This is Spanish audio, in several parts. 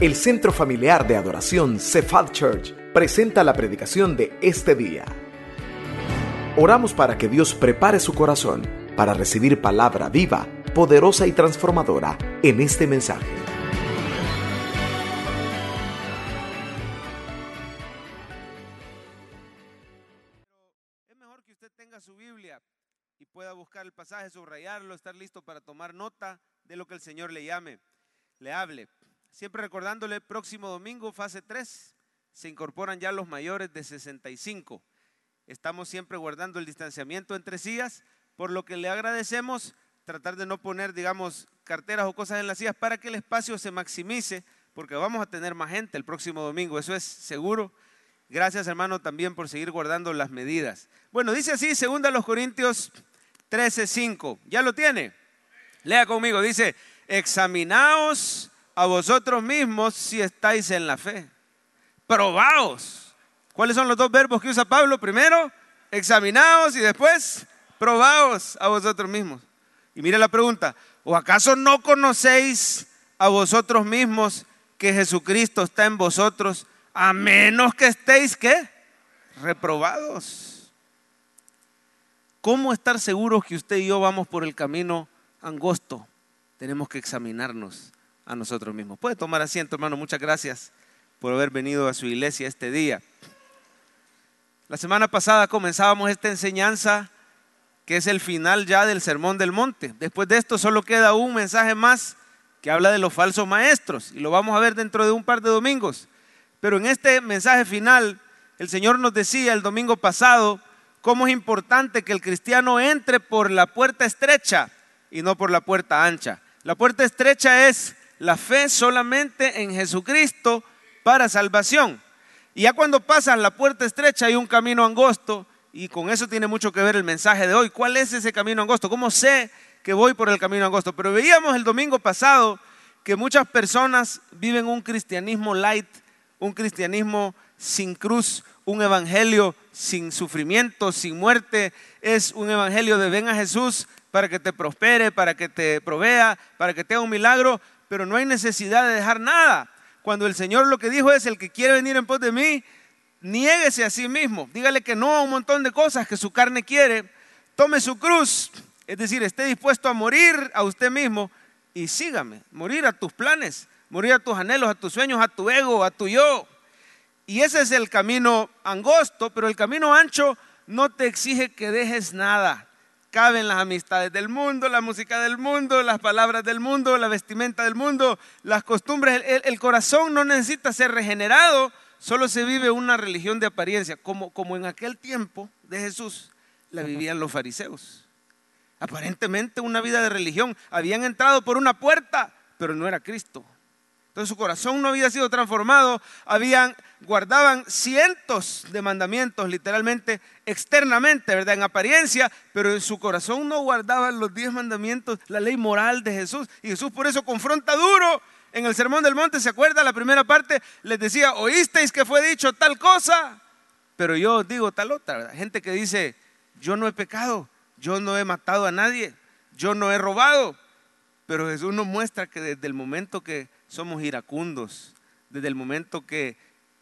El Centro Familiar de Adoración Cephal Church presenta la predicación de este día. Oramos para que Dios prepare su corazón para recibir palabra viva, poderosa y transformadora en este mensaje. Es mejor que usted tenga su Biblia y pueda buscar el pasaje, subrayarlo, estar listo para tomar nota de lo que el Señor le llame, le hable. Siempre recordándole, próximo domingo, fase 3, se incorporan ya los mayores de 65. Estamos siempre guardando el distanciamiento entre sillas, por lo que le agradecemos tratar de no poner, digamos, carteras o cosas en las sillas para que el espacio se maximice, porque vamos a tener más gente el próximo domingo, eso es seguro. Gracias, hermano, también por seguir guardando las medidas. Bueno, dice así, segunda los Corintios 13:5. ¿Ya lo tiene? Lea conmigo, dice, examinaos a vosotros mismos si estáis en la fe. Probaos. ¿Cuáles son los dos verbos que usa Pablo? Primero, examinaos y después, probaos a vosotros mismos. Y mire la pregunta, ¿o acaso no conocéis a vosotros mismos que Jesucristo está en vosotros, a menos que estéis, ¿qué? Reprobados. ¿Cómo estar seguros que usted y yo vamos por el camino angosto? Tenemos que examinarnos a nosotros mismos. Puede tomar asiento, hermano. Muchas gracias por haber venido a su iglesia este día. La semana pasada comenzábamos esta enseñanza que es el final ya del Sermón del Monte. Después de esto solo queda un mensaje más que habla de los falsos maestros y lo vamos a ver dentro de un par de domingos. Pero en este mensaje final, el Señor nos decía el domingo pasado cómo es importante que el cristiano entre por la puerta estrecha y no por la puerta ancha. La puerta estrecha es la fe solamente en Jesucristo para salvación. Y ya cuando pasan la puerta estrecha hay un camino angosto y con eso tiene mucho que ver el mensaje de hoy. ¿Cuál es ese camino angosto? ¿Cómo sé que voy por el camino angosto? Pero veíamos el domingo pasado que muchas personas viven un cristianismo light, un cristianismo sin cruz, un evangelio sin sufrimiento, sin muerte. Es un evangelio de ven a Jesús para que te prospere, para que te provea, para que te haga un milagro, pero no hay necesidad de dejar nada. Cuando el Señor lo que dijo es, el que quiere venir en pos de mí, niéguese a sí mismo, dígale que no a un montón de cosas que su carne quiere, tome su cruz, es decir, esté dispuesto a morir a usted mismo y sígame, morir a tus planes, morir a tus anhelos, a tus sueños, a tu ego, a tu yo. Y ese es el camino angosto, pero el camino ancho no te exige que dejes nada. Caben las amistades del mundo, la música del mundo, las palabras del mundo, la vestimenta del mundo, las costumbres. El, el corazón no necesita ser regenerado, solo se vive una religión de apariencia, como, como en aquel tiempo de Jesús la vivían los fariseos. Aparentemente una vida de religión. Habían entrado por una puerta, pero no era Cristo. Entonces su corazón no había sido transformado, habían guardaban cientos de mandamientos literalmente externamente, ¿verdad? En apariencia, pero en su corazón no guardaban los diez mandamientos, la ley moral de Jesús. Y Jesús por eso confronta duro en el Sermón del Monte, ¿se acuerda? La primera parte les decía, oísteis que fue dicho tal cosa, pero yo digo tal otra. Gente que dice, yo no he pecado, yo no he matado a nadie, yo no he robado, pero Jesús nos muestra que desde el momento que somos iracundos, desde el momento que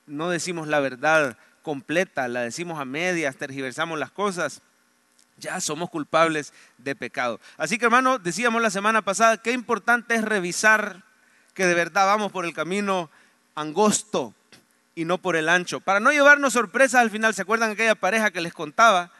no decimos la verdad completa, la decimos a medias, tergiversamos las cosas, ya somos culpables de pecado. Así que hermano, decíamos la semana pasada, qué importante es revisar que de verdad vamos por el camino angosto y no por el ancho. Para no llevarnos sorpresas al final, ¿se acuerdan aquella pareja que les contaba?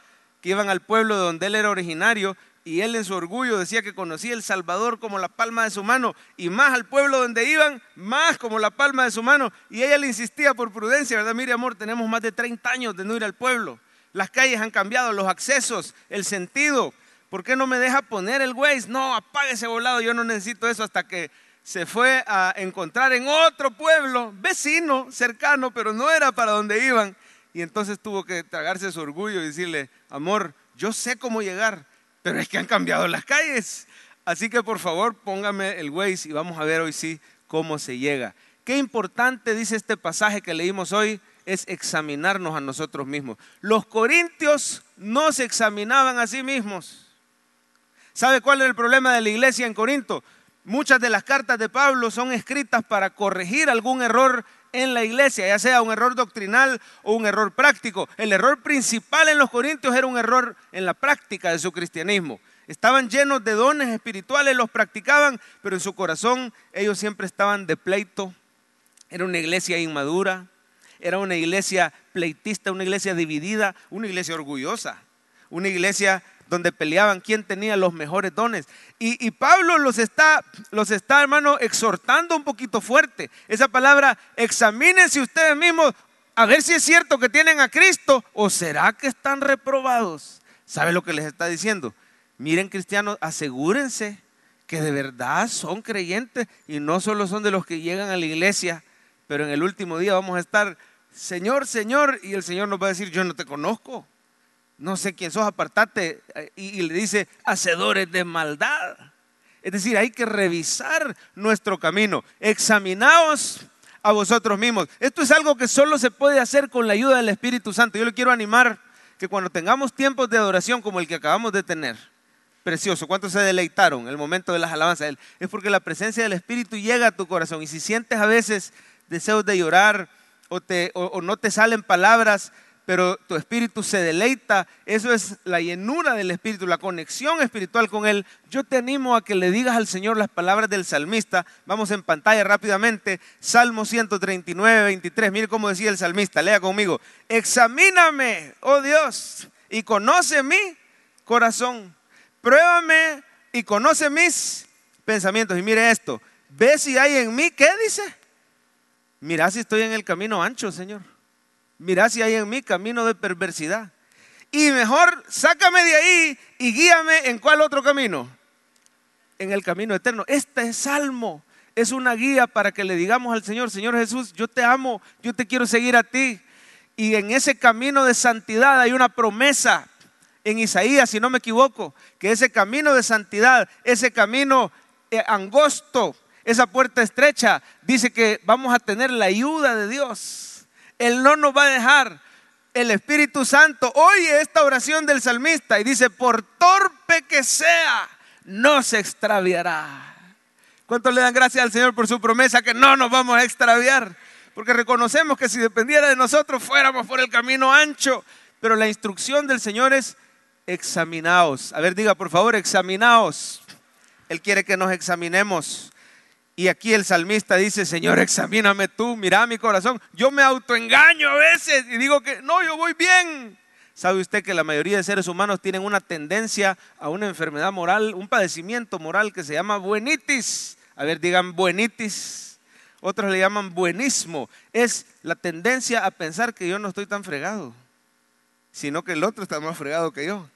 Que iban al pueblo de donde él era originario y él en su orgullo decía que conocía el Salvador como la palma de su mano y más al pueblo donde iban, más como la palma de su mano. Y ella le insistía por prudencia, ¿verdad? Mire amor, tenemos más de 30 años de no ir al pueblo. Las calles han cambiado, los accesos, el sentido. ¿Por qué no me deja poner el Waze? No, apague ese volado, yo no necesito eso hasta que se fue a encontrar en otro pueblo, vecino, cercano, pero no era para donde iban. Y entonces tuvo que tragarse su orgullo y decirle, amor, yo sé cómo llegar, pero es que han cambiado las calles. Así que por favor póngame el Waze y vamos a ver hoy sí cómo se llega. Qué importante dice este pasaje que leímos hoy es examinarnos a nosotros mismos. Los corintios no se examinaban a sí mismos. ¿Sabe cuál era el problema de la iglesia en Corinto? Muchas de las cartas de Pablo son escritas para corregir algún error en la iglesia, ya sea un error doctrinal o un error práctico. El error principal en los Corintios era un error en la práctica de su cristianismo. Estaban llenos de dones espirituales, los practicaban, pero en su corazón ellos siempre estaban de pleito. Era una iglesia inmadura, era una iglesia pleitista, una iglesia dividida, una iglesia orgullosa, una iglesia donde peleaban quién tenía los mejores dones. Y, Pablo los está, los está, hermano, exhortando un poquito fuerte. Esa palabra, examínense ustedes mismos a ver si es cierto que tienen a Cristo o será que están reprobados. ¿Sabe lo que les está diciendo? Miren cristianos, asegúrense que de verdad son creyentes y no solo son de los que llegan a la iglesia, pero en el último día vamos a estar, Señor, Señor, y el Señor nos va a decir, yo no te conozco, no sé quién sos, apartate, y, le dice, hacedores de maldad. Es decir, hay que revisar nuestro camino, examinaos a vosotros mismos. Esto es algo que solo se puede hacer con la ayuda del Espíritu Santo. Yo le quiero animar que cuando tengamos tiempos de adoración como el que acabamos de tener, precioso. ¿Cuántos se deleitaron el momento de las alabanzas? Es porque la presencia del Espíritu llega a tu corazón. Y si sientes a veces deseos de llorar o, te, o, no te salen palabras, pero tu espíritu se deleita, eso es la llenura del espíritu, la conexión espiritual con Él. Yo te animo a que le digas al Señor las palabras del salmista. Vamos en pantalla rápidamente. Salmo 139, 23. Mire cómo decía el salmista. Lea conmigo. Examíname, oh Dios, y conoce mi corazón pruébame y conoce mis pensamientos. Y mire esto, ve si hay en mí, ¿qué dice? Mira si estoy en el camino ancho, Señor. Mira si hay en mí camino de perversidad. Y mejor, sácame de ahí y guíame en cuál otro camino. En el camino eterno. Este es salmo. Es una guía para que le digamos al Señor, Señor Jesús, yo te amo, yo te quiero seguir a ti. Y en ese camino de santidad hay una promesa en Isaías, si no me equivoco, que ese camino de santidad, ese camino eh, angosto, esa puerta estrecha, dice que vamos a tener la ayuda de Dios. Él no nos va a dejar. El Espíritu Santo oye esta oración del salmista y dice, por torpe que sea, no se extraviará. ¿Cuántos le dan gracias al Señor por su promesa que no nos vamos a extraviar? Porque reconocemos que si dependiera de nosotros fuéramos por el camino ancho. Pero la instrucción del Señor es examinaos. A ver, diga por favor, examinaos. Él quiere que nos examinemos. Y aquí el salmista dice, Señor, examíname tú, mira mi corazón. Yo me autoengaño a veces y digo que no, yo voy bien. ¿Sabe usted que la mayoría de seres humanos tienen una tendencia a una enfermedad moral, un padecimiento moral que se llama buenitis? A ver, digan buenitis. Otros le llaman buenismo. Es la tendencia a pensar que yo no estoy tan fregado, sino que el otro está más fregado que yo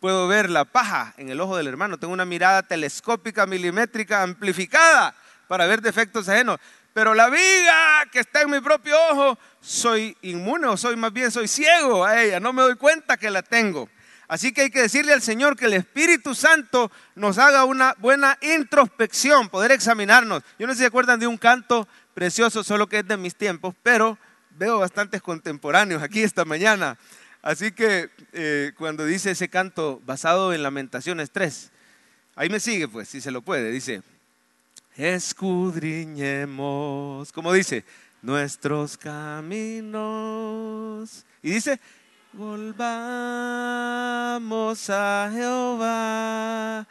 puedo ver la paja en el ojo del hermano. Tengo una mirada telescópica, milimétrica, amplificada para ver defectos ajenos. Pero la viga que está en mi propio ojo, soy inmune o soy más bien, soy ciego a ella. No me doy cuenta que la tengo. Así que hay que decirle al Señor que el Espíritu Santo nos haga una buena introspección, poder examinarnos. Yo no sé si se acuerdan de un canto precioso, solo que es de mis tiempos, pero veo bastantes contemporáneos aquí esta mañana. Así que eh, cuando dice ese canto basado en Lamentaciones 3, ahí me sigue pues, si se lo puede, dice, escudriñemos, como dice, nuestros caminos. Y dice, volvamos a Jehová,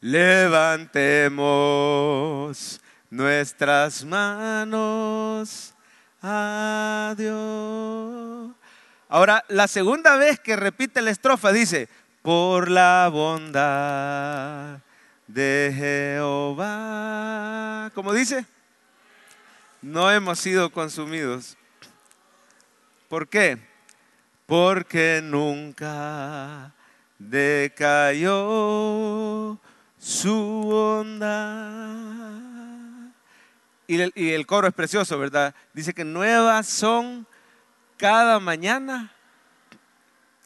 levantemos nuestras manos a Dios. Ahora, la segunda vez que repite la estrofa dice, por la bondad de Jehová. ¿Cómo dice? No hemos sido consumidos. ¿Por qué? Porque nunca decayó su bondad. Y el, y el coro es precioso, ¿verdad? Dice que nuevas son cada mañana.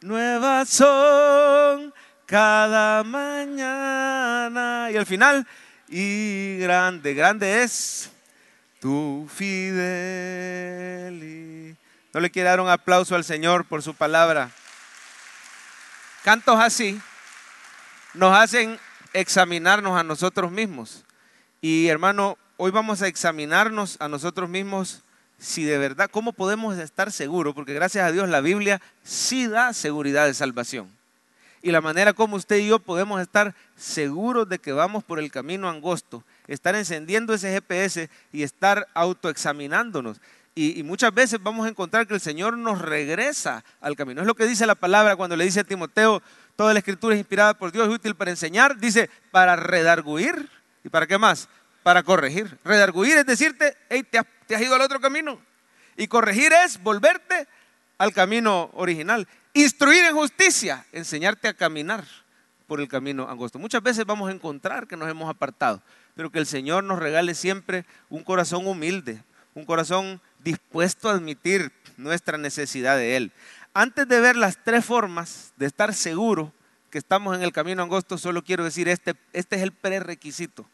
Nuevas son cada mañana. Y al final, y grande, grande es tu fidelidad. ¿No le quiere dar un aplauso al Señor por su palabra? Cantos así nos hacen examinarnos a nosotros mismos Y hermano, hoy vamos a examinarnos a nosotros mismos si de verdad, cómo podemos estar seguros, porque gracias a Dios la Biblia sí da seguridad de salvación. Y la manera como usted y yo podemos estar seguros de que vamos por el camino angosto, estar encendiendo ese GPS y estar autoexaminándonos. Y, y muchas veces vamos a encontrar que el Señor nos regresa al camino. Es lo que dice la palabra cuando le dice a Timoteo, toda la escritura es inspirada por Dios, es útil para enseñar, dice, para redarguir. ¿Y para qué más? Para corregir. Redarguir es decirte, hey, te has te ido al otro camino. Y corregir es volverte al camino original. Instruir en justicia, enseñarte a caminar por el camino angosto. Muchas veces vamos a encontrar que nos hemos apartado, pero que el Señor nos regale siempre un corazón humilde, un corazón dispuesto a admitir nuestra necesidad de Él. Antes de ver las tres formas de estar seguro que estamos en el camino angosto, solo quiero decir, este, este es el prerequisito.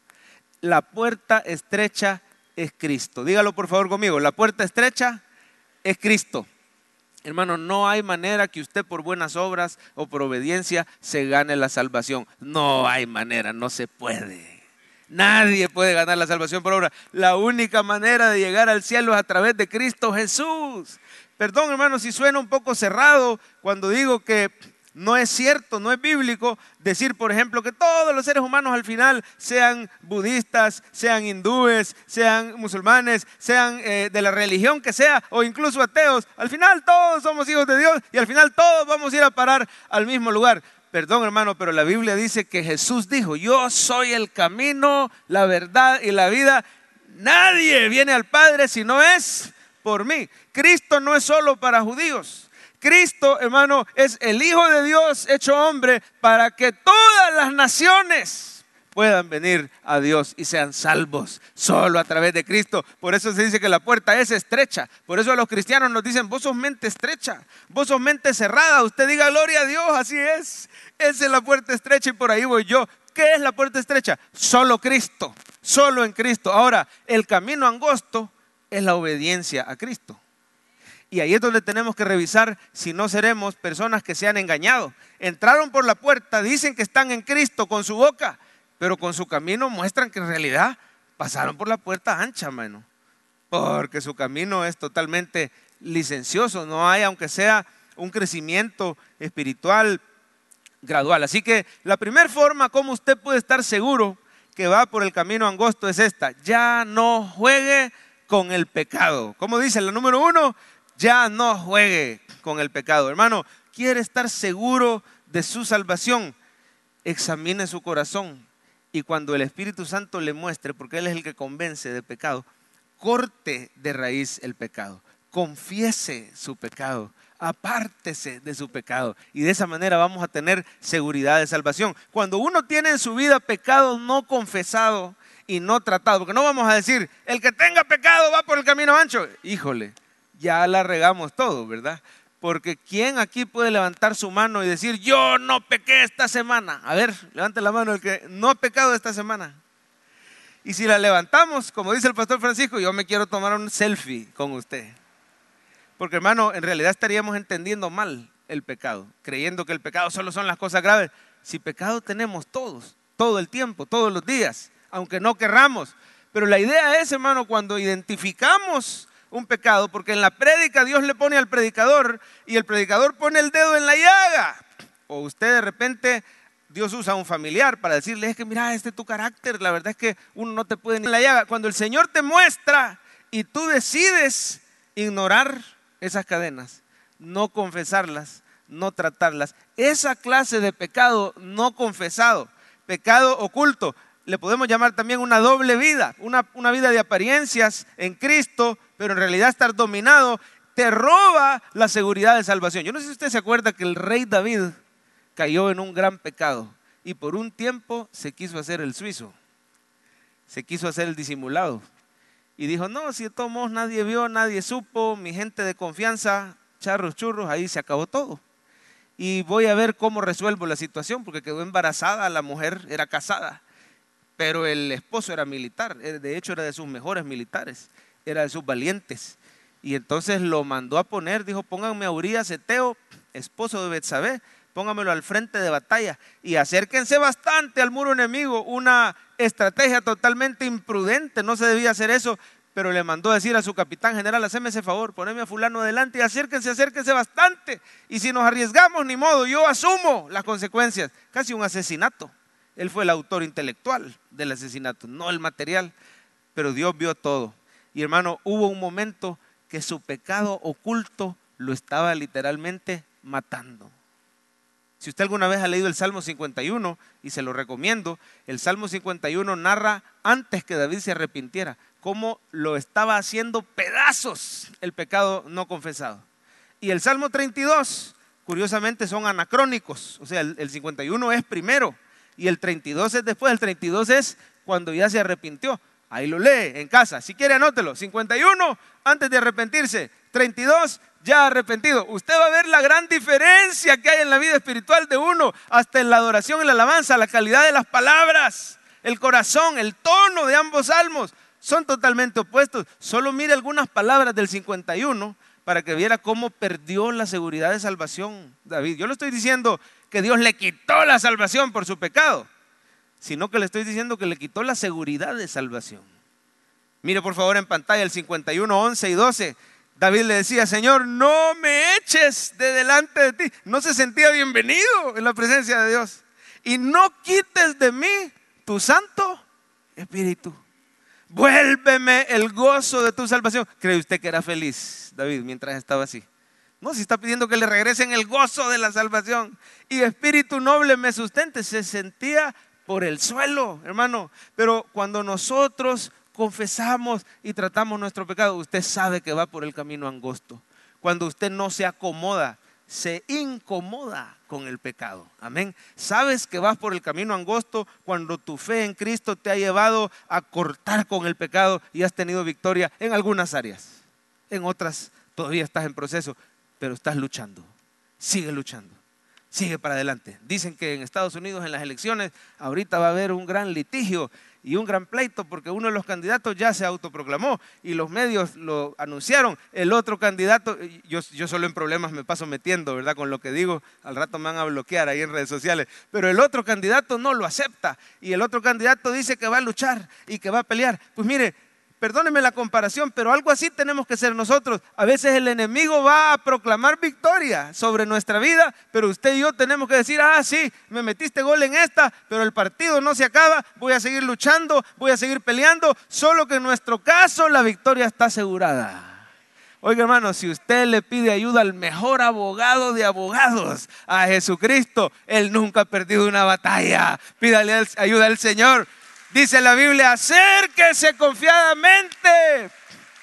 La puerta estrecha es Cristo. Dígalo por favor conmigo, la puerta estrecha es Cristo. Hermano, no hay manera que usted por buenas obras o por obediencia se gane la salvación. No hay manera, no se puede. Nadie puede ganar la salvación por obra. La única manera de llegar al cielo es a través de Cristo Jesús. Perdón, hermano, si suena un poco cerrado cuando digo que no es cierto, no es bíblico decir, por ejemplo, que todos los seres humanos al final sean budistas, sean hindúes, sean musulmanes, sean eh, de la religión que sea, o incluso ateos. Al final todos somos hijos de Dios y al final todos vamos a ir a parar al mismo lugar. Perdón hermano, pero la Biblia dice que Jesús dijo, yo soy el camino, la verdad y la vida. Nadie viene al Padre si no es por mí. Cristo no es solo para judíos. Cristo, hermano, es el Hijo de Dios hecho hombre para que todas las naciones puedan venir a Dios y sean salvos solo a través de Cristo. Por eso se dice que la puerta es estrecha. Por eso los cristianos nos dicen, vos sos mente estrecha, vos sos mente cerrada. Usted diga gloria a Dios, así es. Esa es la puerta estrecha y por ahí voy yo. ¿Qué es la puerta estrecha? Solo Cristo, solo en Cristo. Ahora, el camino angosto es la obediencia a Cristo. Y ahí es donde tenemos que revisar si no seremos personas que se han engañado. Entraron por la puerta, dicen que están en Cristo con su boca, pero con su camino muestran que en realidad pasaron por la puerta ancha, mano. Porque su camino es totalmente licencioso, no hay, aunque sea un crecimiento espiritual gradual. Así que la primera forma como usted puede estar seguro que va por el camino angosto es esta, ya no juegue con el pecado. Como dice la número uno, ya no juegue con el pecado. Hermano, quiere estar seguro de su salvación, examine su corazón y cuando el Espíritu Santo le muestre, porque Él es el que convence de pecado, corte de raíz el pecado, confiese su pecado, apártese de su pecado. Y de esa manera vamos a tener seguridad de salvación. Cuando uno tiene en su vida pecado no confesado y no tratado, porque no vamos a decir, el que tenga pecado va por el camino ancho, híjole, ya la regamos todo, ¿verdad? Porque ¿quién aquí puede levantar su mano y decir, yo no pequé esta semana? A ver, levante la mano el que no ha pecado esta semana. Y si la levantamos, como dice el pastor Francisco, yo me quiero tomar un selfie con usted. Porque hermano, en realidad estaríamos entendiendo mal el pecado, creyendo que el pecado solo son las cosas graves. Si pecado tenemos todos, todo el tiempo, todos los días, aunque no querramos. Pero la idea es, hermano, cuando identificamos un pecado, porque en la prédica Dios le pone al predicador y el predicador pone el dedo en la llaga. O usted de repente, Dios usa a un familiar para decirle, es que mira, este es tu carácter, la verdad es que uno no te puede ni en la llaga. Cuando el Señor te muestra y tú decides ignorar esas cadenas, no confesarlas, no tratarlas, esa clase de pecado no confesado, pecado oculto, le podemos llamar también una doble vida, una, una vida de apariencias en Cristo, pero en realidad estar dominado, te roba la seguridad de salvación. Yo no sé si usted se acuerda que el rey David cayó en un gran pecado y por un tiempo se quiso hacer el suizo, se quiso hacer el disimulado. Y dijo, no, si de todos nadie vio, nadie supo, mi gente de confianza, charros, churros, ahí se acabó todo. Y voy a ver cómo resuelvo la situación, porque quedó embarazada, la mujer era casada pero el esposo era militar, eh, de hecho era de sus mejores militares, era de sus valientes. Y entonces lo mandó a poner, dijo, pónganme a Urias Eteo, esposo de Betsabé, póngamelo al frente de batalla y acérquense bastante al muro enemigo. Una estrategia totalmente imprudente, no se debía hacer eso, pero le mandó a decir a su capitán general, haceme ese favor, poneme a fulano adelante y acérquense, acérquense bastante. Y si nos arriesgamos, ni modo, yo asumo las consecuencias. Casi un asesinato. Él fue el autor intelectual del asesinato, no el material, pero Dios vio todo. Y hermano, hubo un momento que su pecado oculto lo estaba literalmente matando. Si usted alguna vez ha leído el Salmo 51, y se lo recomiendo, el Salmo 51 narra antes que David se arrepintiera, cómo lo estaba haciendo pedazos el pecado no confesado. Y el Salmo 32, curiosamente, son anacrónicos, o sea, el, el 51 es primero y el 32 es después, el 32 es cuando ya se arrepintió. Ahí lo lee en casa. Si quiere, anótelo. 51 antes de arrepentirse. 32 ya arrepentido. Usted va a ver la gran diferencia que hay en la vida espiritual de uno, hasta en la adoración y la alabanza, la calidad de las palabras, el corazón, el tono de ambos salmos. Son totalmente opuestos. Solo mire algunas palabras del 51 para que viera cómo perdió la seguridad de salvación David. Yo no estoy diciendo que Dios le quitó la salvación por su pecado, sino que le estoy diciendo que le quitó la seguridad de salvación. Mire por favor en pantalla el 51, 11 y 12. David le decía, Señor, no me eches de delante de ti. No se sentía bienvenido en la presencia de Dios. Y no quites de mí tu santo espíritu. Vuélveme el gozo de tu salvación. ¿Cree usted que era feliz, David, mientras estaba así? No, si está pidiendo que le regresen el gozo de la salvación. Y espíritu noble me sustente. Se sentía por el suelo, hermano. Pero cuando nosotros confesamos y tratamos nuestro pecado, usted sabe que va por el camino angosto. Cuando usted no se acomoda, se incomoda con el pecado. Amén. Sabes que vas por el camino angosto cuando tu fe en Cristo te ha llevado a cortar con el pecado y has tenido victoria en algunas áreas. En otras todavía estás en proceso, pero estás luchando. Sigue luchando. Sigue para adelante. Dicen que en Estados Unidos en las elecciones ahorita va a haber un gran litigio y un gran pleito porque uno de los candidatos ya se autoproclamó y los medios lo anunciaron. El otro candidato, yo, yo solo en problemas me paso metiendo, ¿verdad? Con lo que digo, al rato me van a bloquear ahí en redes sociales. Pero el otro candidato no lo acepta y el otro candidato dice que va a luchar y que va a pelear. Pues mire, perdóneme la comparación, pero algo así tenemos que ser nosotros. A veces el enemigo va a proclamar victoria sobre nuestra vida, pero usted y yo tenemos que decir, ah, sí, me metiste gol en esta, pero el partido no se acaba, voy a seguir luchando, voy a seguir peleando, solo que en nuestro caso la victoria está asegurada. Oiga hermano, si usted le pide ayuda al mejor abogado de abogados, a Jesucristo, Él nunca ha perdido una batalla. Pídale ayuda al Señor Dice la Biblia, acérquese confiadamente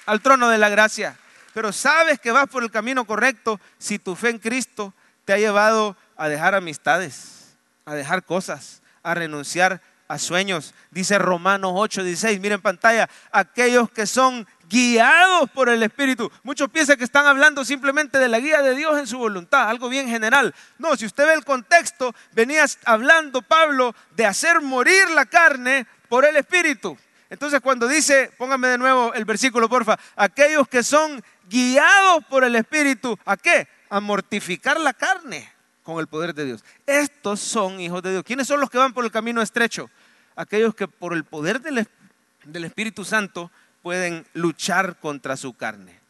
al trono de la gracia. Pero sabes que vas por el camino correcto si tu fe en Cristo te ha llevado a dejar amistades, a dejar cosas, a renunciar a sueños. Dice Romanos 8, 16, miren pantalla, aquellos que son guiados por el Espíritu. Muchos piensan que están hablando simplemente de la guía de Dios en su voluntad, algo bien general. No, si usted ve el contexto, venías hablando Pablo de hacer morir la carne por el Espíritu. Entonces cuando dice, póngame de nuevo el versículo, porfa, aquellos que son guiados por el Espíritu, ¿a qué? A mortificar la carne con el poder de Dios. Estos son hijos de Dios. ¿Quiénes son los que van por el camino estrecho? Aquellos que por el poder del, del Espíritu Santo pueden luchar contra su carne.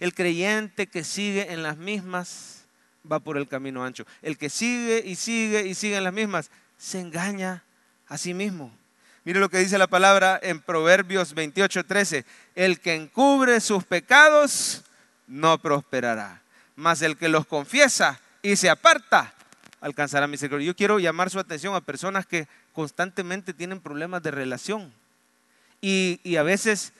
El creyente que sigue en las mismas va por el camino ancho. El que sigue y sigue y sigue en las mismas se engaña a sí mismo. Mire lo que dice la palabra en Proverbios 28, 13. El que encubre sus pecados no prosperará, mas el que los confiesa y se aparta alcanzará misericordia. Yo quiero llamar su atención a personas que constantemente tienen problemas de relación y, y a veces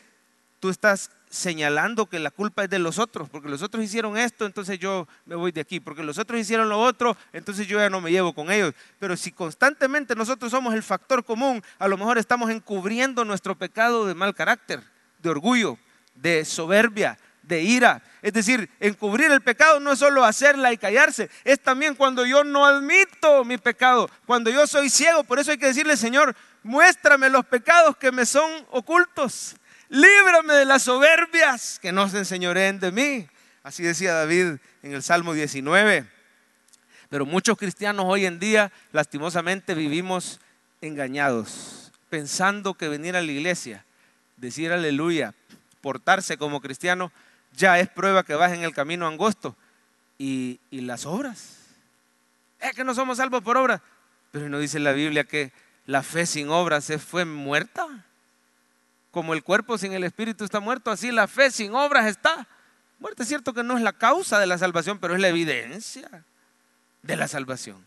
tú estás señalando que la culpa es de los otros, porque los otros hicieron esto, entonces yo me voy de aquí, porque los otros hicieron lo otro, entonces yo ya no me llevo con ellos. Pero si constantemente nosotros somos el factor común, a lo mejor estamos encubriendo nuestro pecado de mal carácter, de orgullo, de soberbia, de ira. Es decir, encubrir el pecado no es solo hacerla y callarse, es también cuando yo no admito mi pecado, cuando yo soy ciego. Por eso hay que decirle, Señor, muéstrame los pecados que me son ocultos líbrame de las soberbias que no se enseñoreen de mí. Así decía David en el Salmo 19. Pero muchos cristianos hoy en día, lastimosamente, vivimos engañados, pensando que venir a la iglesia, decir aleluya, portarse como cristiano, ya es prueba que vas en el camino angosto. Y, y las obras. Es que no somos salvos por obras. Pero no dice la Biblia que la fe sin obras fue muerta. Como el cuerpo sin el espíritu está muerto, así la fe sin obras está muerta. Es cierto que no es la causa de la salvación, pero es la evidencia de la salvación.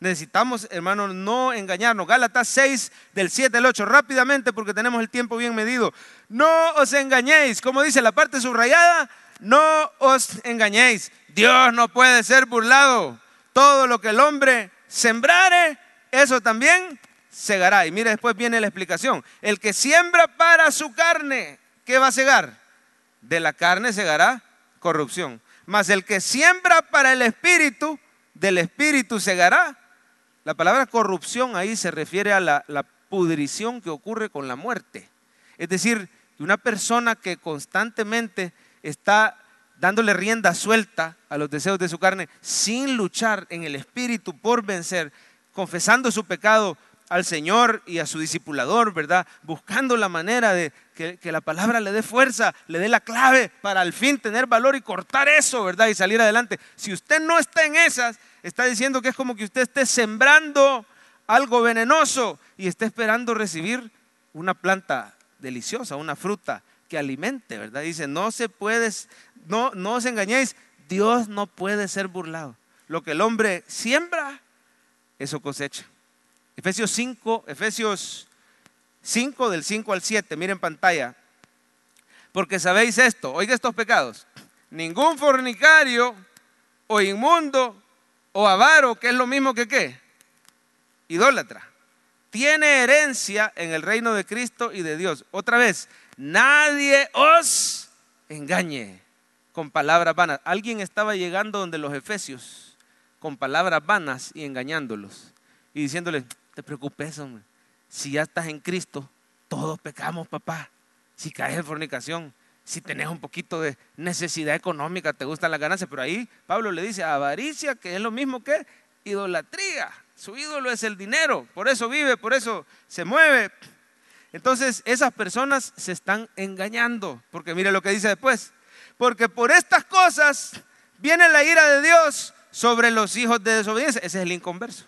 Necesitamos, hermanos, no engañarnos. Gálatas 6, del 7 al 8, rápidamente porque tenemos el tiempo bien medido. No os engañéis, como dice la parte subrayada, no os engañéis. Dios no puede ser burlado. Todo lo que el hombre sembrare, eso también segará. Y mire, después viene la explicación. El que siembra para su carne, ¿qué va a segar? De la carne segará corrupción. Mas el que siembra para el espíritu, del espíritu segará. La palabra corrupción ahí se refiere a la, la pudrición que ocurre con la muerte. Es decir, una persona que constantemente está dándole rienda suelta a los deseos de su carne, sin luchar en el espíritu por vencer, confesando su pecado, al Señor y a su discipulador, ¿verdad? Buscando la manera de que, la palabra le dé fuerza, le dé la clave para al fin tener valor y cortar eso, ¿verdad? Y salir adelante. Si usted no está en esas, está diciendo que es como que usted esté sembrando algo venenoso y esté esperando recibir una planta deliciosa, una fruta que alimente, ¿verdad? Dice, no se puede, no, no os engañéis, Dios no puede ser burlado. Lo que el hombre siembra, eso cosecha. Efesios 5, Efesios 5 del 5 al 7, miren pantalla. Porque sabéis esto, oiga estos pecados. Ningún fornicario o inmundo o avaro, que es lo mismo que qué, idólatra, tiene herencia en el reino de Cristo y de Dios. Otra vez, nadie os engañe con palabras vanas. Alguien estaba llegando donde los efesios con palabras vanas y engañándolos y diciéndoles, te preocupes, hombre. Si ya estás en Cristo, todos pecamos, papá. Si caes en fornicación, si tenés un poquito de necesidad económica, te gusta la ganancia, pero ahí Pablo le dice avaricia, que es lo mismo que idolatría. Su ídolo es el dinero, por eso vive, por eso se mueve. Entonces esas personas se están engañando, porque mire lo que dice después, porque por estas cosas viene la ira de Dios sobre los hijos de desobediencia. Ese es el inconverso.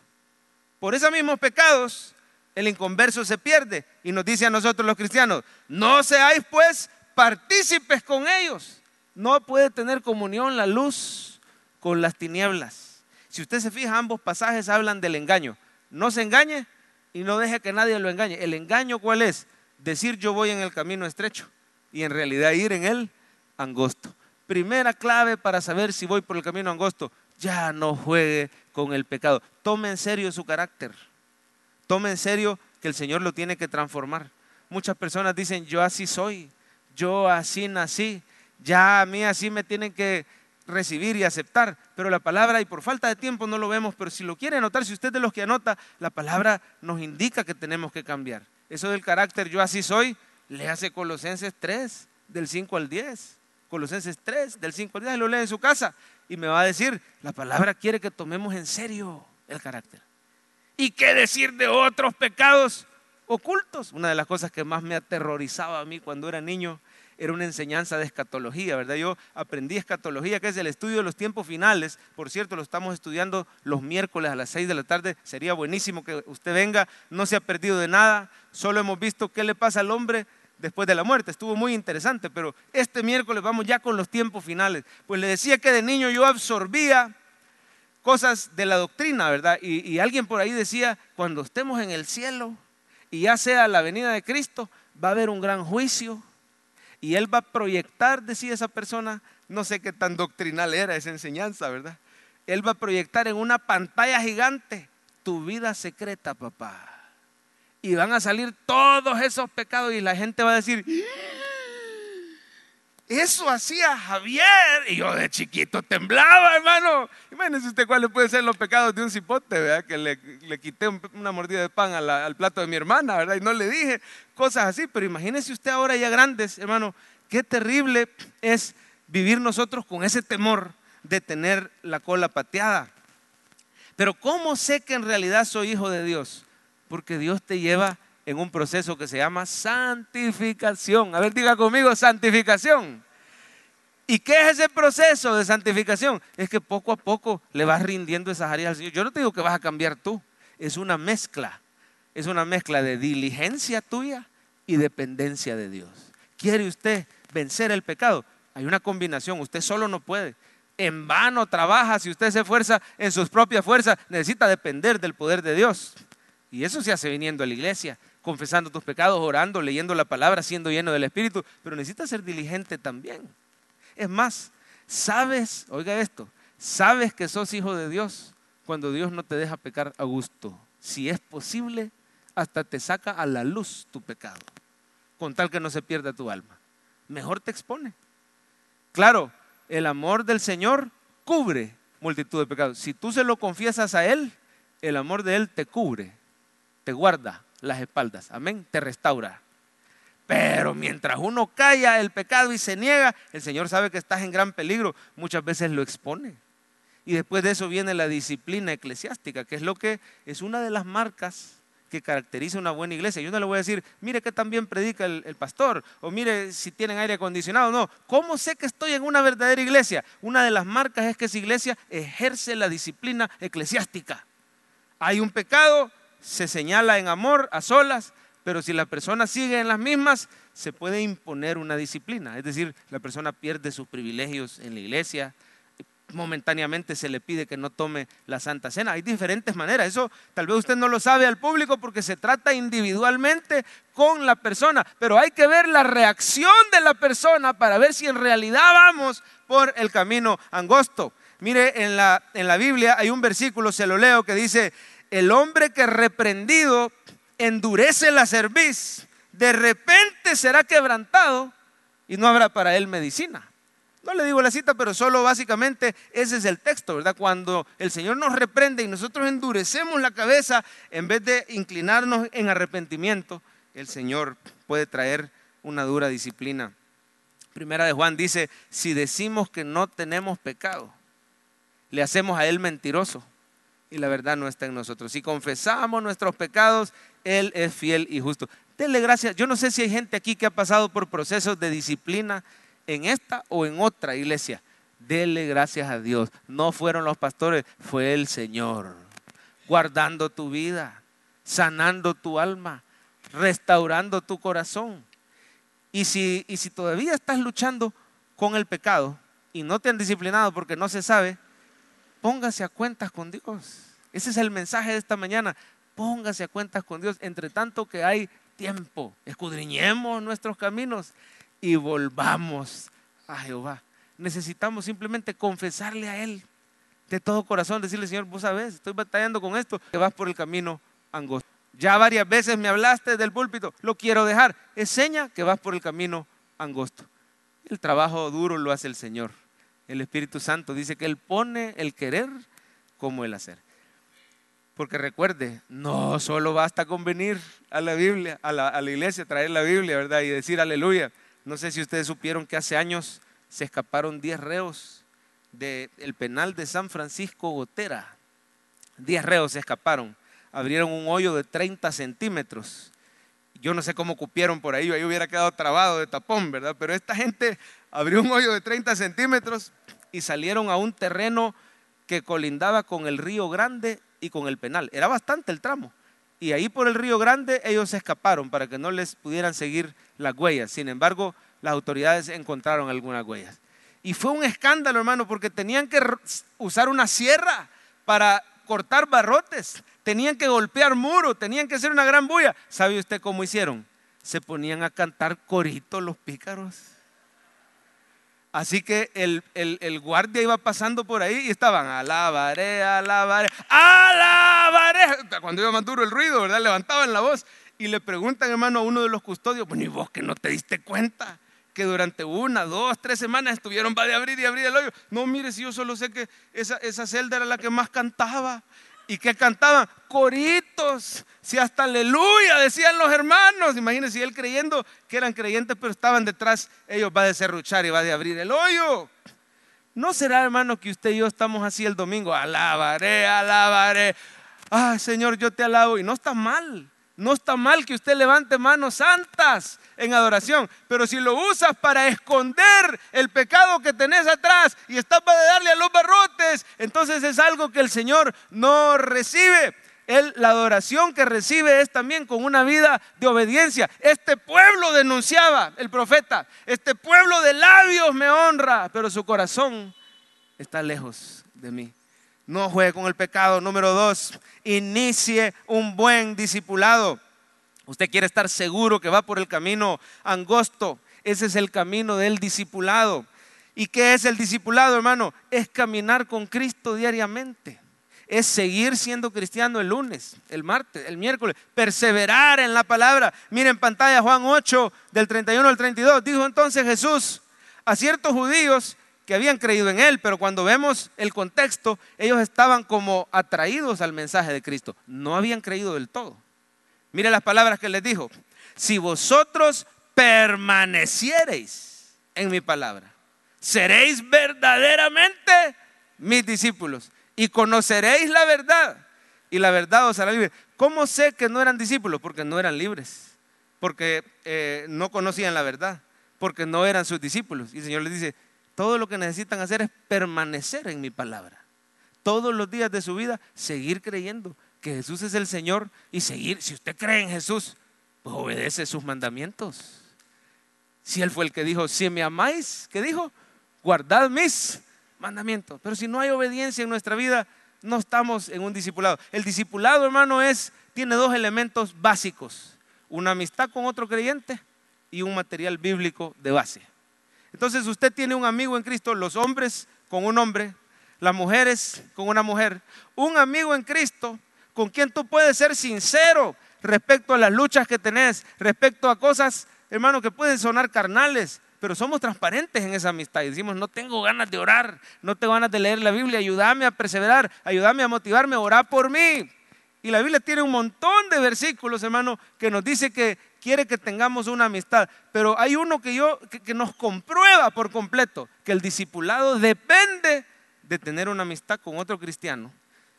Por esos mismos pecados, el inconverso se pierde. Y nos dice a nosotros los cristianos, no seáis pues partícipes con ellos. No puede tener comunión la luz con las tinieblas. Si usted se fija, ambos pasajes hablan del engaño. No se engañe y no deje que nadie lo engañe. ¿El engaño cuál es? Decir yo voy en el camino estrecho y en realidad ir en el angosto. Primera clave para saber si voy por el camino angosto, ya no juegue con el pecado. Tome en serio su carácter. Tome en serio que el Señor lo tiene que transformar. Muchas personas dicen, yo así soy, yo así nací, ya a mí así me tienen que recibir y aceptar. Pero la palabra, y por falta de tiempo no lo vemos, pero si lo quiere anotar, si usted es de los que anota, la palabra nos indica que tenemos que cambiar. Eso del carácter, yo así soy, le hace Colosenses 3, del 5 al 10. Colosenses 3, del 5 al 10, lo lee en su casa y me va a decir, la palabra quiere que tomemos en serio el carácter. ¿Y qué decir de otros pecados ocultos? Una de las cosas que más me aterrorizaba a mí cuando era niño era una enseñanza de escatología, ¿verdad? Yo aprendí escatología, que es el estudio de los tiempos finales. Por cierto, lo estamos estudiando los miércoles a las 6 de la tarde. Sería buenísimo que usted venga, no se ha perdido de nada. Solo hemos visto qué le pasa al hombre después de la muerte. Estuvo muy interesante, pero este miércoles vamos ya con los tiempos finales. Pues le decía que de niño yo absorbía cosas de la doctrina, ¿verdad? Y, alguien por ahí decía, cuando estemos en el cielo y ya sea la venida de Cristo, va a haber un gran juicio y Él va a proyectar, decía esa persona, no sé qué tan doctrinal era esa enseñanza, ¿verdad? Él va a proyectar en una pantalla gigante tu vida secreta, papá y van a salir todos esos pecados y la gente va a decir, eso hacía Javier. Y yo de chiquito temblaba, hermano. Imagínense usted cuáles pueden ser los pecados de un cipote, ¿verdad? Que le, quité una mordida de pan al plato de mi hermana, ¿verdad? Y no le dije cosas así. Pero imagínese usted ahora ya grandes, hermano, qué terrible es vivir nosotros con ese temor de tener la cola pateada. Pero ¿cómo sé que en realidad soy hijo de Dios? Porque Dios te lleva en un proceso que se llama santificación. A ver, diga conmigo, santificación. ¿Y qué es ese proceso de santificación? Es que poco a poco le vas rindiendo esas áreas al Señor. Yo no te digo que vas a cambiar tú, es una mezcla. Es una mezcla de diligencia tuya y dependencia de Dios. ¿Quiere usted vencer el pecado? Hay una combinación, usted solo no puede. En vano trabaja si usted se esfuerza en sus propias fuerzas, necesita depender del poder de Dios. Y eso se hace viniendo a la iglesia, confesando tus pecados, orando, leyendo la palabra, siendo lleno del Espíritu, pero necesita ser diligente también. Es más, sabes, oiga esto, sabes que sos hijo de Dios cuando Dios no te deja pecar a gusto. Si es posible, hasta te saca a la luz tu pecado, con tal que no se pierda tu alma. Mejor te expone. Claro, el amor del Señor cubre multitud de pecados. Si tú se lo confiesas a Él, el amor de Él te cubre, te guarda las espaldas. Amén, te restaura. Pero mientras uno calla el pecado y se niega, el Señor sabe que estás en gran peligro. Muchas veces lo expone. Y después de eso viene la disciplina eclesiástica, que es lo que es una de las marcas que caracteriza una buena iglesia. Yo no le voy a decir, mire que también predica el, el, pastor, o mire si tienen aire acondicionado. No, ¿cómo sé que estoy en una verdadera iglesia? Una de las marcas es que esa iglesia ejerce la disciplina eclesiástica. Hay un pecado, se señala en amor, a solas, pero si la persona sigue en las mismas, se puede imponer una disciplina. Es decir, la persona pierde sus privilegios en la iglesia, momentáneamente se le pide que no tome la Santa Cena. Hay diferentes maneras. Eso tal vez usted no lo sabe al público porque se trata individualmente con la persona, pero hay que ver la reacción de la persona para ver si en realidad vamos por el camino angosto. Mire, en la, en la Biblia hay un versículo, se lo leo, que dice, el hombre que reprendido endurece la cerviz, de repente será quebrantado y no habrá para él medicina. No le digo la cita, pero solo básicamente ese es el texto, ¿verdad? Cuando el Señor nos reprende y nosotros endurecemos la cabeza en vez de inclinarnos en arrepentimiento, el Señor puede traer una dura disciplina. Primera de Juan dice, si decimos que no tenemos pecado, le hacemos a Él mentiroso y la verdad no está en nosotros. Si confesamos nuestros pecados, Él es fiel y justo. Denle gracias. Yo no sé si hay gente aquí que ha pasado por procesos de disciplina en esta o en otra iglesia. Dele gracias a Dios. No fueron los pastores, fue el Señor. Guardando tu vida, sanando tu alma, restaurando tu corazón. Y si, y si todavía estás luchando con el pecado y no te han disciplinado porque no se sabe, póngase a cuentas con Dios. Ese es el mensaje de esta mañana. Póngase a cuentas con Dios. Entre tanto que hay tiempo, escudriñemos nuestros caminos y volvamos a Jehová. Necesitamos simplemente confesarle a Él de todo corazón, decirle, Señor, vos sabes, estoy batallando con esto, que vas por el camino angosto. Ya varias veces me hablaste del púlpito, lo quiero dejar. Es seña que vas por el camino angosto. El trabajo duro lo hace el Señor el Espíritu Santo. Dice que Él pone el querer como el hacer. Porque recuerde, no solo basta con venir a la Biblia, a la, iglesia, traer la Biblia, ¿verdad? Y decir aleluya. No sé si ustedes supieron que hace años se escaparon 10 reos del penal de San Francisco Gotera. 10 reos se escaparon. Abrieron un hoyo de 30 centímetros. Yo no sé cómo cupieron por ahí, ahí hubiera quedado trabado de tapón, ¿verdad? Pero esta gente abrió un hoyo de 30 centímetros y salieron a un terreno que colindaba con el río Grande y con el penal. Era bastante el tramo. Y ahí por el río Grande ellos se escaparon para que no les pudieran seguir las huellas. Sin embargo, las autoridades encontraron algunas huellas. Y fue un escándalo, hermano, porque tenían que usar una sierra para cortar barrotes, tenían que golpear muros, tenían que hacer una gran bulla. ¿Sabe usted cómo hicieron? Se ponían a cantar coritos los pícaros. Así que el, el, guardia iba pasando por ahí y estaban, alabaré, alabaré, alabaré. Cuando iba más duro el ruido, ¿verdad? Levantaban la voz y le preguntan, hermano, a uno de los custodios, bueno, ¿y vos que no te diste cuenta? Que durante una, dos, tres semanas estuvieron va de abrir y abrir el hoyo. No, mire, si yo solo sé que esa, esa celda era la que más cantaba. ¿Y que cantaban? Coritos. Si hasta aleluya decían los hermanos. Imagínense, él creyendo que eran creyentes, pero estaban detrás, ellos va a deserruchar y va a abrir el hoyo. ¿No será, hermano, que usted y yo estamos así el domingo? Alabaré, alabaré. Ay, Señor, yo te alabo. Y no está mal. No está mal que usted levante manos santas en adoración, pero si lo usas para esconder el pecado que tenés atrás y estás para darle a los barrotes, entonces es algo que el Señor no recibe. Él, la adoración que recibe es también con una vida de obediencia. Este pueblo denunciaba el profeta, este pueblo de labios me honra, pero su corazón está lejos de mí. No juegue con el pecado. Número dos, inicie un buen discipulado. Usted quiere estar seguro que va por el camino angosto. Ese es el camino del discipulado. ¿Y qué es el discipulado, hermano? Es caminar con Cristo diariamente es seguir siendo cristiano el lunes, el martes, el miércoles, perseverar en la palabra. Miren pantalla Juan 8 del 31 al 32. Dijo entonces Jesús a ciertos judíos que habían creído en él, pero cuando vemos el contexto, ellos estaban como atraídos al mensaje de Cristo. No habían creído del todo. Mire las palabras que les dijo. Si vosotros permaneciereis en mi palabra, seréis verdaderamente mis discípulos y conoceréis la verdad y la verdad os hará libre. ¿Cómo sé que no eran discípulos? Porque no eran libres, porque eh, no conocían la verdad, porque no eran sus discípulos. Y el Señor les dice, todo lo que necesitan hacer es permanecer en mi palabra. Todos los días de su vida, seguir creyendo que Jesús es el Señor y seguir, si usted cree en Jesús, pues obedece sus mandamientos. Si Él fue el que dijo, si me amáis, ¿qué dijo? Guardad mis mandamiento. Pero si no hay obediencia en nuestra vida, no estamos en un discipulado. El discipulado, hermano, es, tiene dos elementos básicos. Una amistad con otro creyente y un material bíblico de base. Entonces usted tiene un amigo en Cristo, los hombres con un hombre, las mujeres con una mujer. Un amigo en Cristo con quien tú puedes ser sincero respecto a las luchas que tenés, respecto a cosas, hermano, que pueden sonar carnales, pero somos transparentes en esa amistad y decimos, no tengo ganas de orar, no tengo ganas de leer la Biblia, ayúdame a perseverar, ayúdame a motivarme, orar por mí. Y la Biblia tiene un montón de versículos, hermano, que nos dice que quiere que tengamos una amistad. Pero hay uno que yo que, nos comprueba por completo que el discipulado depende de tener una amistad con otro cristiano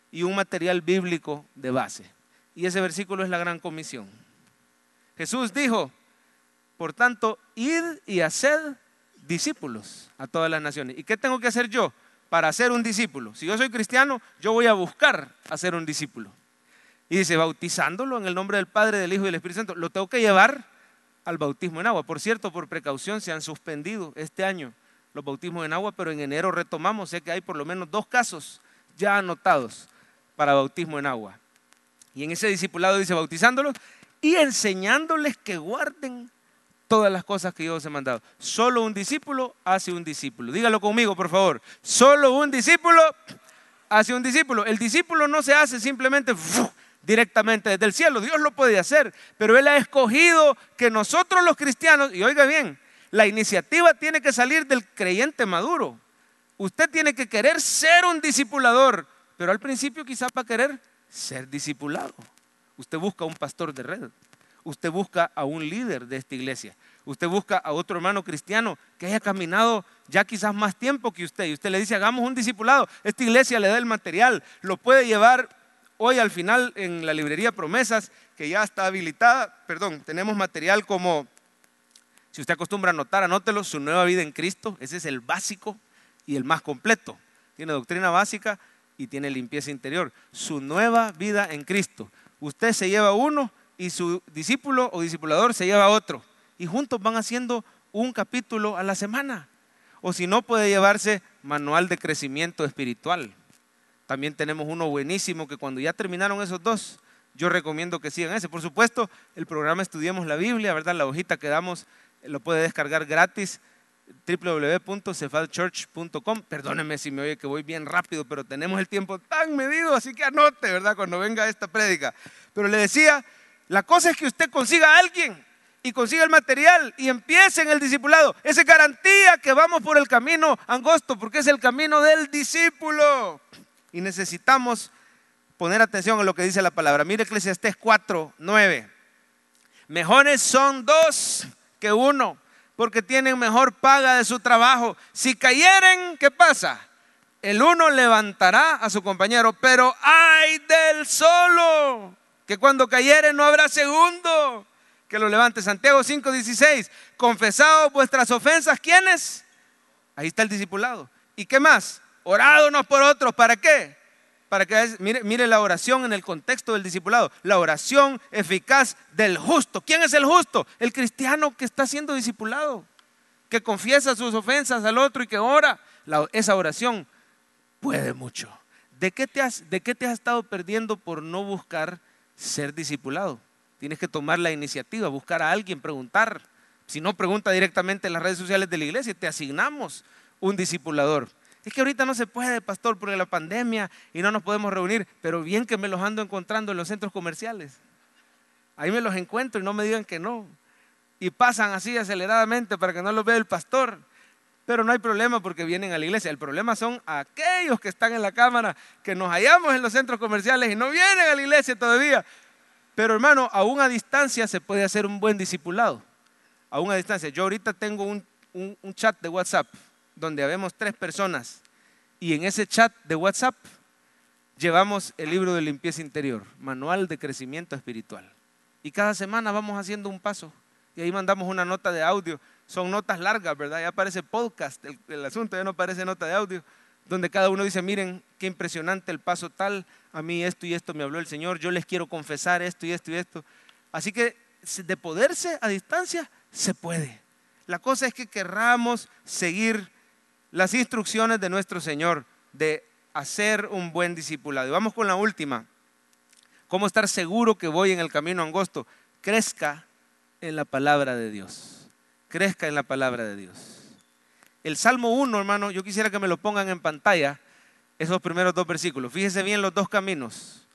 y un material bíblico de base. Y ese versículo es la gran comisión. Jesús dijo, por tanto, id y haced discípulos a todas las naciones. ¿Y qué tengo que hacer yo para ser un discípulo? Si yo soy cristiano, yo voy a buscar hacer un discípulo. Y dice, bautizándolo en el nombre del Padre, del Hijo y del Espíritu Santo. Lo tengo que llevar al bautismo en agua. Por cierto, por precaución se han suspendido este año los bautismos en agua, pero en enero retomamos. Sé que hay por lo menos dos casos ya anotados para bautismo en agua. Y en ese discipulado dice, bautizándolos y enseñándoles que guarden todas las cosas que yo os he mandado. Solo un discípulo hace un discípulo. Dígalo conmigo, por favor. Solo un discípulo hace un discípulo. El discípulo no se hace simplemente directamente desde el cielo. Dios lo puede hacer, pero Él ha escogido que nosotros los cristianos, y oiga bien, la iniciativa tiene que salir del creyente maduro. Usted tiene que querer ser un discipulador, pero al principio quizás va a querer ser discipulado. Usted busca un pastor de red usted busca a un líder de esta iglesia. Usted busca a otro hermano cristiano que haya caminado ya quizás más tiempo que usted. Y usted le dice, hagamos un discipulado. Esta iglesia le da el material. Lo puede llevar hoy al final en la librería Promesas, que ya está habilitada. Perdón, tenemos material como, si usted acostumbra a anotar, anótelo, su nueva vida en Cristo. Ese es el básico y el más completo. Tiene doctrina básica y tiene limpieza interior. Su nueva vida en Cristo. Usted se lleva uno y su discípulo o discipulador se lleva otro. Y juntos van haciendo un capítulo a la semana. O si no, puede llevarse manual de crecimiento espiritual. También tenemos uno buenísimo que cuando ya terminaron esos dos, yo recomiendo que sigan ese. Por supuesto, el programa Estudiemos la Biblia, ¿verdad? La hojita que damos lo puede descargar gratis www.cefalchurch.com. Perdóneme si me oye que voy bien rápido, pero tenemos el tiempo tan medido, así que anote, ¿verdad? Cuando venga esta prédica. Pero le decía la cosa es que usted consiga a alguien y consiga el material y empiece en el discipulado. Esa es garantía que vamos por el camino angosto, porque es el camino del discípulo. Y necesitamos poner atención a lo que dice la palabra. Mire Eclesiastés 4, 9. Mejores son dos que uno, porque tienen mejor paga de su trabajo. Si cayeren, ¿qué pasa? El uno levantará a su compañero, pero ay del solo, que cuando cayere no habrá segundo que lo levante. Santiago 5:16, confesaos vuestras ofensas, ¿quiénes? Ahí está el discipulado. ¿Y qué más? Orad unos por otros, ¿para qué? Para que mire, la oración en el contexto del discipulado, la oración eficaz del justo. ¿Quién es el justo? El cristiano que está siendo discipulado, que confiesa sus ofensas al otro y que ora. esa oración puede mucho. ¿De qué, te has, ¿De qué te has estado perdiendo por no buscar ser discipulado? Tienes que tomar la iniciativa, buscar a alguien, preguntar. Si no, pregunta directamente en las redes sociales de la iglesia, te asignamos un discipulador. Es que ahorita no se puede, pastor, por la pandemia y no nos podemos reunir, pero bien que me los ando encontrando en los centros comerciales. Ahí me los encuentro y no me digan que no. Y pasan así aceleradamente para que no los vea el pastor. Pero no hay problema porque vienen a la iglesia. El problema son aquellos que están en la cámara, que nos hallamos en los centros comerciales y no vienen a la iglesia todavía. Pero hermano, aún a distancia se puede hacer un buen discipulado. Aún a distancia. Yo ahorita tengo un, un chat de WhatsApp donde habemos tres personas y en ese chat de WhatsApp llevamos el libro de limpieza interior, manual de crecimiento espiritual. Y cada semana vamos haciendo un paso y ahí mandamos una nota de audio. Son notas largas, ¿verdad? Ya aparece podcast, el, asunto ya no parece nota de audio, donde cada uno dice, miren, qué impresionante el paso tal, a mí esto y esto me habló el Señor, yo les quiero confesar esto y esto y esto. Así que de poderse a distancia, se puede. La cosa es que querramos seguir las instrucciones de nuestro Señor de hacer un buen discipulado. Y vamos con la última. ¿Cómo estar seguro que voy en el camino angosto? Crezca en la palabra de Dios. Crezca en la palabra de Dios. El Salmo 1, hermano, yo quisiera que me lo pongan en pantalla, esos primeros dos versículos. Fíjese bien los dos caminos.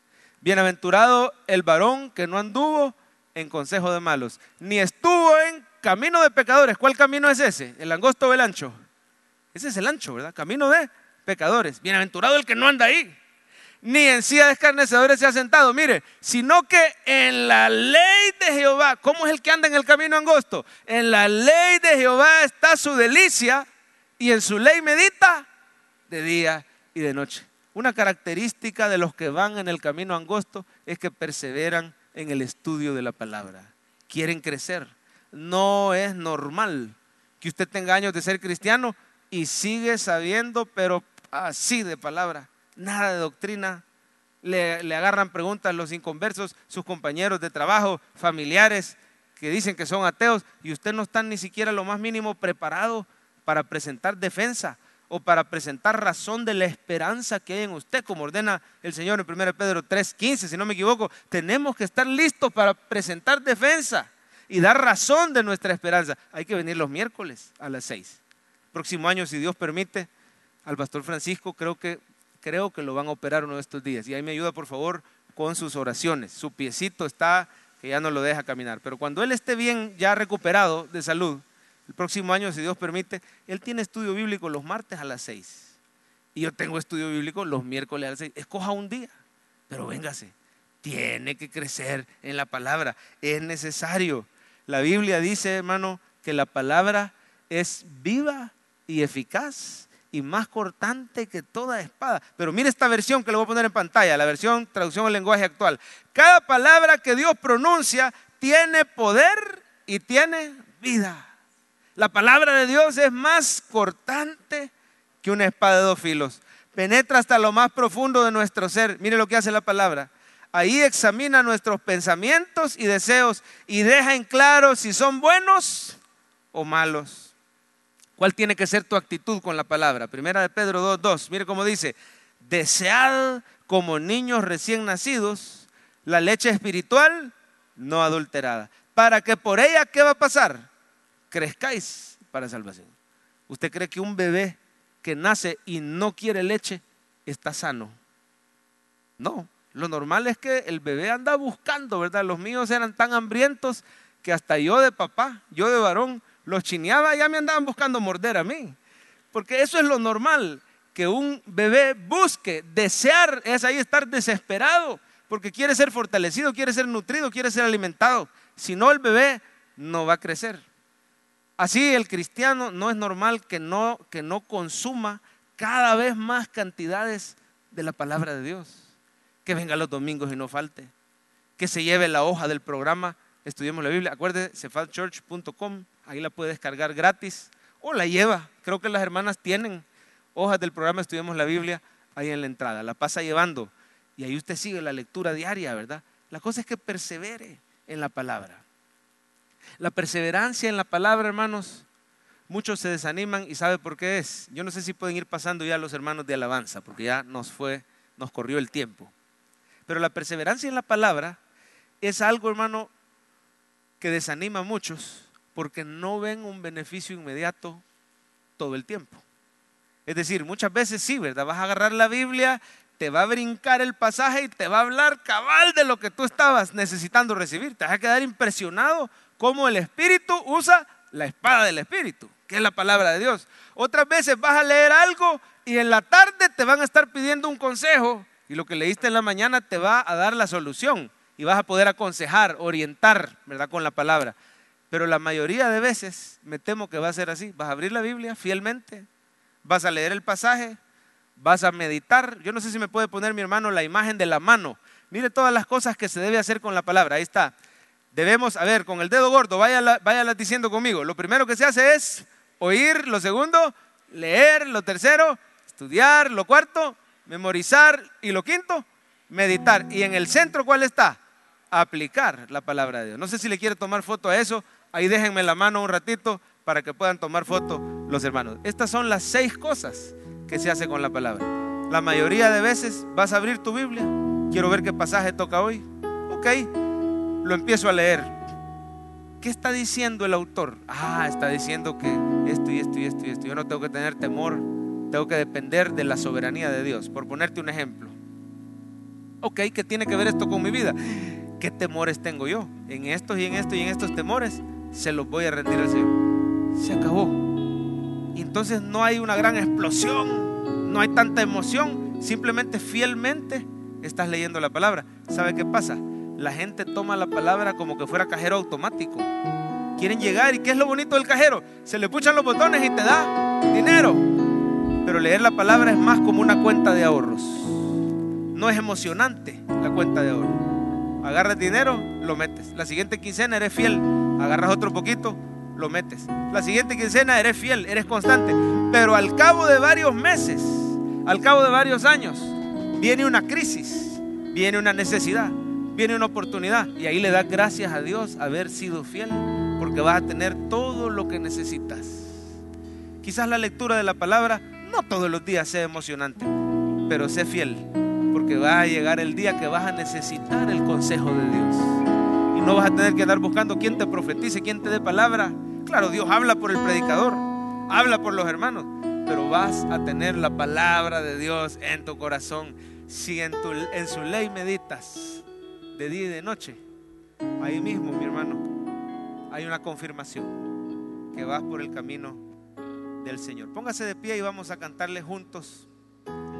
Bienaventurado el varón que no anduvo en consejo de malos, ni estuvo en camino de pecadores. ¿Cuál camino es ese? ¿El angosto o el ancho? Ese es el ancho, ¿verdad? Camino de pecadores. Bienaventurado el que no anda ahí. Ni en silla de escarnecedores se ha sentado. Mire, sino que en la ley de Jehová, ¿cómo es el que anda en el camino angosto? En la ley de Jehová está su delicia y en su ley medita de día y de noche. Una característica de los que van en el camino angosto es que perseveran en el estudio de la palabra. Quieren crecer. No es normal que usted tenga años de ser cristiano y sigue sabiendo, pero así de palabra, nada de doctrina. Le, agarran preguntas los inconversos, sus compañeros de trabajo, familiares que dicen que son ateos y usted no está ni siquiera lo más mínimo preparado para presentar defensa o para presentar razón de la esperanza que hay en usted, como ordena el Señor en 1 Pedro 3:15, si no me equivoco, tenemos que estar listos para presentar defensa y dar razón de nuestra esperanza. Hay que venir los miércoles a las 6 próximo año, si Dios permite, al pastor Francisco, creo que, creo que lo van a operar uno de estos días. Y ahí me ayuda, por favor, con sus oraciones. Su piecito está que ya no lo deja caminar. Pero cuando él esté bien, ya recuperado de salud, el próximo año, si Dios permite, él tiene estudio bíblico los martes a las seis. Y yo tengo estudio bíblico los miércoles a las seis. Escoja un día, pero véngase. Tiene que crecer en la palabra. Es necesario. La Biblia dice, hermano, que la palabra es viva y eficaz y más cortante que toda espada. Pero mire esta versión que le voy a poner en pantalla, la versión traducción al lenguaje actual. Cada palabra que Dios pronuncia tiene poder y tiene vida. La palabra de Dios es más cortante que una espada de dos filos. Penetra hasta lo más profundo de nuestro ser. Mire lo que hace la palabra. Ahí examina nuestros pensamientos y deseos y deja en claro si son buenos o malos. ¿Cuál tiene que ser tu actitud con la palabra? Primera de Pedro 2.2. Mire cómo dice, desead como niños recién nacidos la leche espiritual no adulterada, para que por ella, ¿qué va a pasar? Crezcáis para salvación. ¿Usted cree que un bebé que nace y no quiere leche está sano? No, lo normal es que el bebé anda buscando, ¿verdad? Los míos eran tan hambrientos que hasta yo de papá, yo de varón, los chineaba, ya me andaban buscando morder a mí. Porque eso es lo normal, que un bebé busque, desear, es ahí estar desesperado, porque quiere ser fortalecido, quiere ser nutrido, quiere ser alimentado. Si no, el bebé no va a crecer. Así el cristiano no es normal que no, que no consuma cada vez más cantidades de la palabra de Dios. Que venga los domingos y no falte. Que se lleve la hoja del programa Estudiemos la Biblia. Acuérdese, cefalchurch.com, ahí la puede descargar gratis o la lleva. Creo que las hermanas tienen hojas del programa Estudiemos la Biblia ahí en la entrada. La pasa llevando y ahí usted sigue la lectura diaria, ¿verdad? La cosa es que persevere en la palabra. La perseverancia en la palabra, hermanos, muchos se desaniman y sabe por qué es. Yo no sé si pueden ir pasando ya los hermanos de alabanza, porque ya nos fue, nos corrió el tiempo. Pero la perseverancia en la palabra es algo, hermano, que desanima a muchos porque no ven un beneficio inmediato todo el tiempo. Es decir, muchas veces sí, ¿verdad? Vas a agarrar la Biblia, te va a brincar el pasaje y te va a hablar cabal de lo que tú estabas necesitando recibir. Te vas a quedar impresionado cómo el Espíritu usa la espada del Espíritu, que es la palabra de Dios. Otras veces vas a leer algo y en la tarde te van a estar pidiendo un consejo y lo que leíste en la mañana te va a dar la solución y vas a poder aconsejar, orientar, ¿verdad? Con la palabra. Pero la mayoría de veces me temo que va a ser así. Vas a abrir la Biblia fielmente, vas a leer el pasaje, vas a meditar. Yo no sé si me puede poner mi hermano la imagen de la mano. Mire todas las cosas que se debe hacer con la palabra. Ahí está debemos, a ver, con el dedo gordo, váyala, diciendo conmigo. Lo primero que se hace es oír, lo segundo, leer, lo tercero, estudiar, lo cuarto, memorizar y lo quinto, meditar. ¿Y en el centro cuál está? Aplicar la palabra de Dios. No sé si le quiere tomar foto a eso, ahí déjenme la mano un ratito para que puedan tomar foto los hermanos. Estas son las seis cosas que se hace con la palabra. La mayoría de veces vas a abrir tu Biblia, quiero ver qué pasaje toca hoy. Ok, lo empiezo a leer. ¿Qué está diciendo el autor? Ah, está diciendo que esto y esto y esto y esto. Yo no tengo que tener temor, tengo que depender de la soberanía de Dios. Por ponerte un ejemplo. Ok, ¿qué tiene que ver esto con mi vida? ¿Qué temores tengo yo? En estos y en estos y en estos temores se los voy a rendir al Señor. Se acabó. Entonces no hay una gran explosión, no hay tanta emoción, simplemente fielmente estás leyendo la palabra. ¿Sabe qué pasa? la gente toma la palabra como que fuera cajero automático. Quieren llegar y ¿qué es lo bonito del cajero? Se le puchan los botones y te da dinero. Pero leer la palabra es más como una cuenta de ahorros. No es emocionante la cuenta de ahorros. Agarras dinero, lo metes. La siguiente quincena eres fiel. Agarras otro poquito, lo metes. La siguiente quincena eres fiel, eres constante. Pero al cabo de varios meses, al cabo de varios años, viene una crisis, viene una necesidad viene una oportunidad y ahí le das gracias a Dios haber sido fiel porque vas a tener todo lo que necesitas. Quizás la lectura de la palabra no todos los días sea emocionante, pero sé fiel porque va a llegar el día que vas a necesitar el consejo de Dios no vas a tener que andar buscando quién te profetice, quién te dé palabra. Claro, Dios habla por el predicador, habla por los hermanos, pero vas a tener la palabra de Dios en tu corazón si en, tu, en su ley meditas de día y de noche, ahí mismo, mi hermano, hay una confirmación que vas por el camino del Señor. Póngase de pie y vamos a cantarle juntos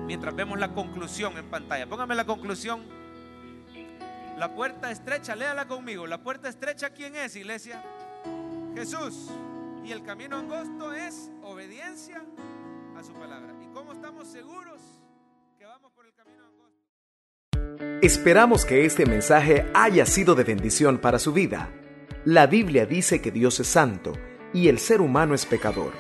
mientras vemos la conclusión en pantalla. Póngame la conclusión. La puerta estrecha, léala conmigo. La puerta estrecha, ¿quién es, iglesia? Jesús. Y el camino angosto es obediencia a su palabra. ¿Y cómo estamos seguros que vamos por el camino angosto? Esperamos que este mensaje haya sido de bendición para su vida. La Biblia dice que Dios es santo y el ser humano es pecador,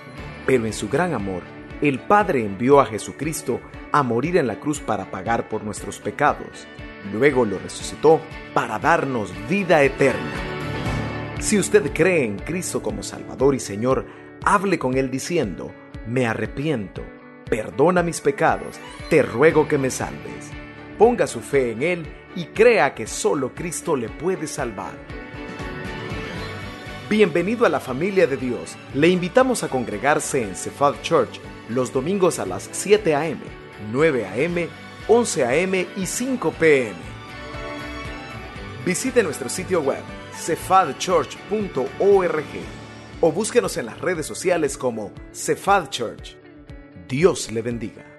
pero en su gran amor, el Padre envió a Jesucristo a morir en la cruz para pagar por nuestros pecados. Luego lo resucitó para darnos vida eterna. Si usted cree en Cristo como Salvador y Señor, hable con Él diciendo, me arrepiento, perdona mis pecados, te ruego que me salves ponga su fe en Él y crea que solo Cristo le puede salvar. Bienvenido a la familia de Dios. Le invitamos a congregarse en Cephal Church los domingos a las 7 a.m., 9 a.m., 11 a.m. y 5 p.m. Visite nuestro sitio web cephadchurch.org o búsquenos en las redes sociales como Cephal Church. Dios le bendiga.